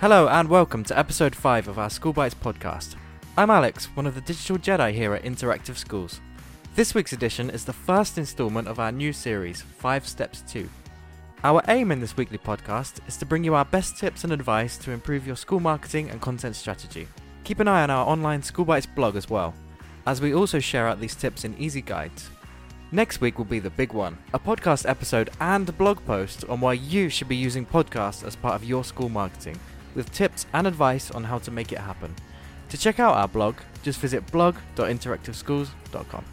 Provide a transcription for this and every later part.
Hello and welcome to episode 5 of our School Bites podcast. I'm Alex, one of the digital Jedi here at Interactive Schools. This week's edition is the first instalment of our new series, 5 Steps 2. Our aim in this weekly podcast is to bring you our best tips and advice to improve your school marketing and content strategy. Keep an eye on our online School Bites blog as well, as we also share out these tips in easy guides. Next week will be the big one a podcast episode and blog post on why you should be using podcasts as part of your school marketing, with tips and advice on how to make it happen. To check out our blog, just visit blog.interactiveschools.com.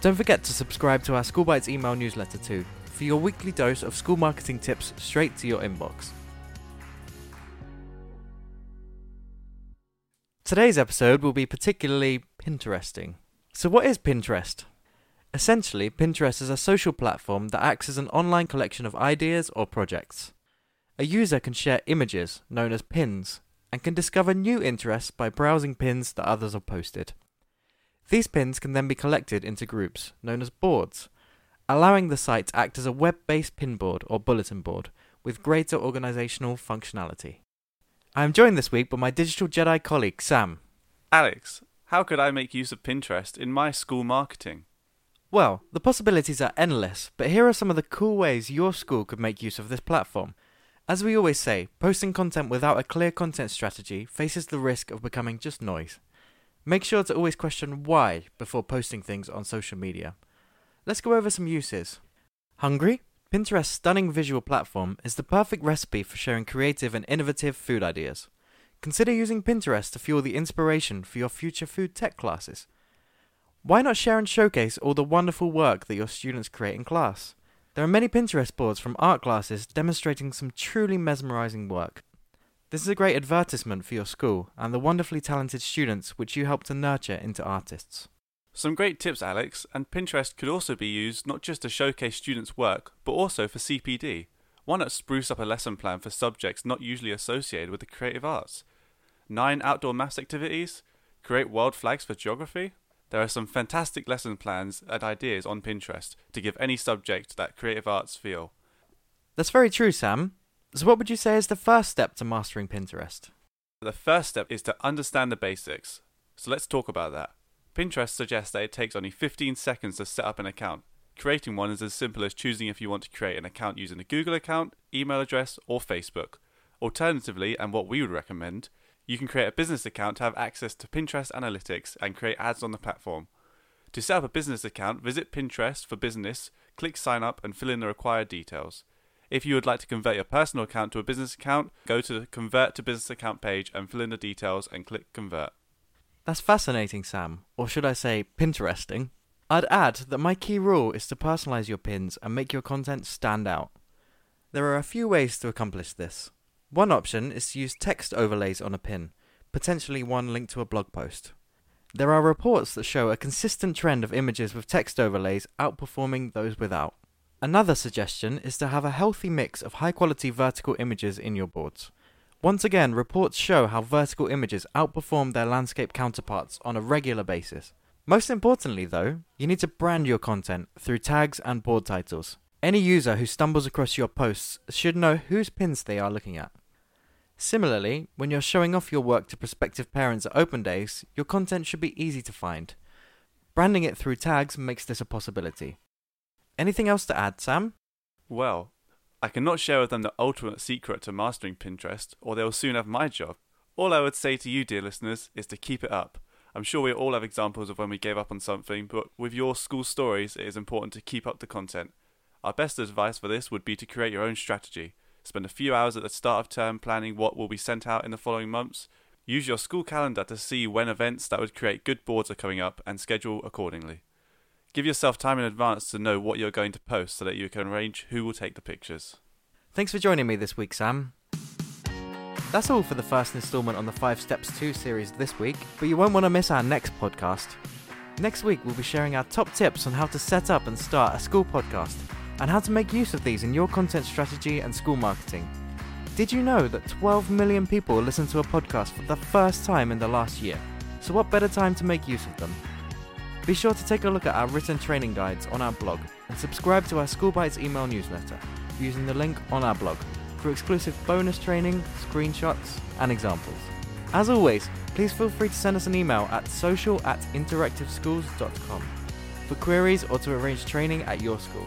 Don't forget to subscribe to our School Bites email newsletter too, for your weekly dose of school marketing tips straight to your inbox. Today's episode will be particularly Pinteresting. So, what is Pinterest? Essentially, Pinterest is a social platform that acts as an online collection of ideas or projects. A user can share images, known as pins, and can discover new interests by browsing pins that others have posted. These pins can then be collected into groups, known as boards, allowing the site to act as a web based pin board or bulletin board with greater organizational functionality. I am joined this week by my digital Jedi colleague, Sam. Alex, how could I make use of Pinterest in my school marketing? Well, the possibilities are endless, but here are some of the cool ways your school could make use of this platform. As we always say, posting content without a clear content strategy faces the risk of becoming just noise. Make sure to always question why before posting things on social media. Let's go over some uses. Hungry? Pinterest's stunning visual platform is the perfect recipe for sharing creative and innovative food ideas. Consider using Pinterest to fuel the inspiration for your future food tech classes. Why not share and showcase all the wonderful work that your students create in class? There are many Pinterest boards from art classes demonstrating some truly mesmerizing work. This is a great advertisement for your school and the wonderfully talented students which you help to nurture into artists. Some great tips, Alex, and Pinterest could also be used not just to showcase students' work, but also for CPD. Why not spruce up a lesson plan for subjects not usually associated with the creative arts? Nine outdoor maths activities? Create world flags for geography? There are some fantastic lesson plans and ideas on Pinterest to give any subject that creative arts feel. That's very true, Sam. So, what would you say is the first step to mastering Pinterest? The first step is to understand the basics. So, let's talk about that. Pinterest suggests that it takes only 15 seconds to set up an account. Creating one is as simple as choosing if you want to create an account using a Google account, email address, or Facebook. Alternatively, and what we would recommend, you can create a business account to have access to Pinterest analytics and create ads on the platform. To set up a business account, visit Pinterest for Business, click Sign Up, and fill in the required details. If you would like to convert your personal account to a business account, go to the Convert to Business Account page and fill in the details and click Convert. That's fascinating, Sam, or should I say, Pinteresting. I'd add that my key rule is to personalize your pins and make your content stand out. There are a few ways to accomplish this. One option is to use text overlays on a pin, potentially one linked to a blog post. There are reports that show a consistent trend of images with text overlays outperforming those without. Another suggestion is to have a healthy mix of high quality vertical images in your boards. Once again, reports show how vertical images outperform their landscape counterparts on a regular basis. Most importantly, though, you need to brand your content through tags and board titles. Any user who stumbles across your posts should know whose pins they are looking at. Similarly, when you're showing off your work to prospective parents at open days, your content should be easy to find. Branding it through tags makes this a possibility. Anything else to add, Sam? Well, I cannot share with them the ultimate secret to mastering Pinterest, or they will soon have my job. All I would say to you, dear listeners, is to keep it up. I'm sure we all have examples of when we gave up on something, but with your school stories, it is important to keep up the content. Our best advice for this would be to create your own strategy. Spend a few hours at the start of term planning what will be sent out in the following months. Use your school calendar to see when events that would create good boards are coming up and schedule accordingly. Give yourself time in advance to know what you're going to post so that you can arrange who will take the pictures. Thanks for joining me this week, Sam. That's all for the first instalment on the 5 Steps 2 series this week, but you won't want to miss our next podcast. Next week, we'll be sharing our top tips on how to set up and start a school podcast and how to make use of these in your content strategy and school marketing. Did you know that 12 million people listen to a podcast for the first time in the last year? So, what better time to make use of them? Be sure to take a look at our written training guides on our blog and subscribe to our School Bites email newsletter using the link on our blog. for exclusive bonus training, screenshots, and examples. As always, please feel free to send us an email at social at interactiveschools.com for queries or to arrange training at your school.